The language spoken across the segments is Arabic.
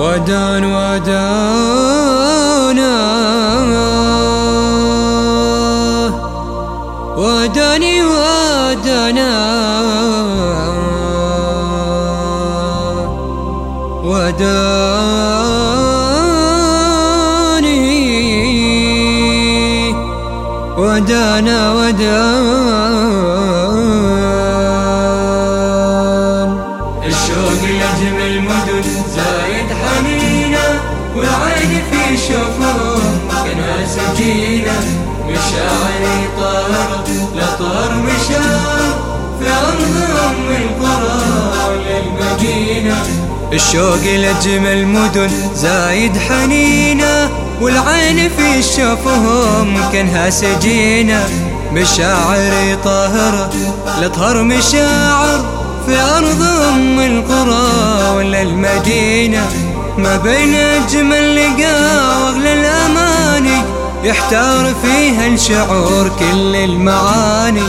ودان ودانا وداني ودانا وداني ودانا ودان كانها سكينه مشاعري طاهره لطهر مشاعر في أرضهم القرى للمدينة الشوق لأجمل مدن زايد حنينة والعين في شوفهم كانها سجينة مشاعر طاهرة لطهر مشاعر في أرض أم القرى ولا المدينة. ما بين أجمل يحتار فيها الشعور كل المعاني.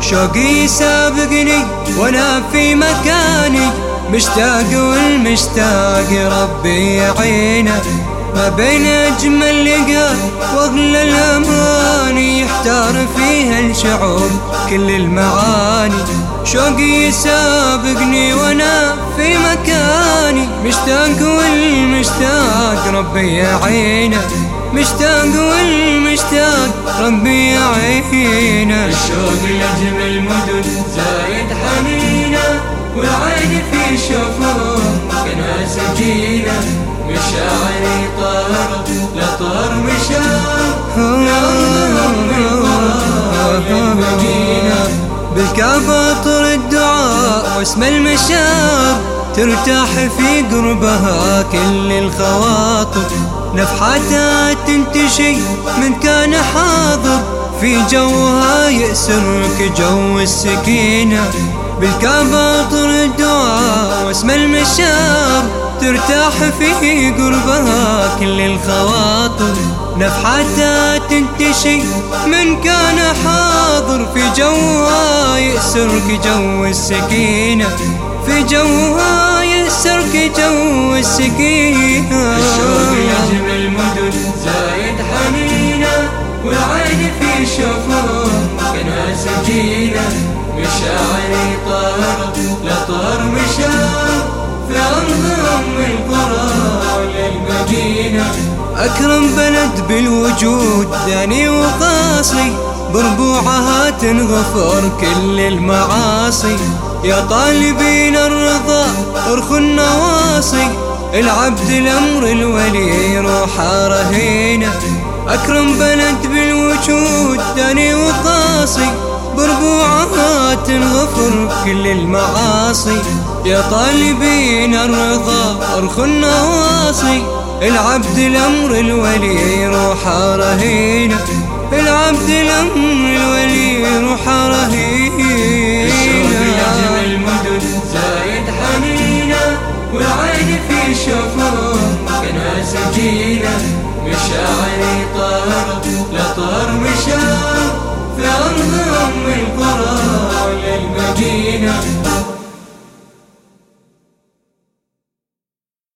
شوقي سابقني وأنا في مكاني. مشتاق والمشتاق ربي يعينه. ما بين أجمل لقاء وأغلى الأماني. يحتار فيها الشعور كل المعاني. شوقي يسابقني وأنا في مكاني. مشتاق والمشتاق ربي يعينه. مشتاق والمشتاق ربي يعينه. الشوق لأجمل مدن زايد حنينه. والعين في شوفهم كانها سكينه مشاعري طاهرة لطهر مشاعر. بالكعبة طر الدعاء واسم المشاعر. ترتاح في قربها كل الخواطر. نفحاتها تنتشي من كان حاضر. في جوها يأسرك جو السكينة. بالكعبة طر الدعاء واسم المشاعر ترتاح في قربها كل الخواطر. نفحاتها تنتشي من كان حاضر. في جوها يأسرك جو السكينة. في جوها يأسرك جو السكينة الشوق يجمل المدن زايد حنينة والعين في شوفهم كانها سكينة مشاعري طاهرة لطهر مشاعر في أرضهم القرى للمدينة. أكرم بلد بالوجود داني وقاصي بربوعها تنغفر كل المعاصي. يا طالبين الرضا ارخوا النواصي. العبد الأمر الولي روحه رهينة. أكرم بلد بالوجود داني وقاصي. بربوعها تنغفر كل المعاصي. يا طالبين الرضا ارخوا النواصي. العبد الأمر الولي روحه رهينة. العبد الأمر سجينا مشاعري طار لطر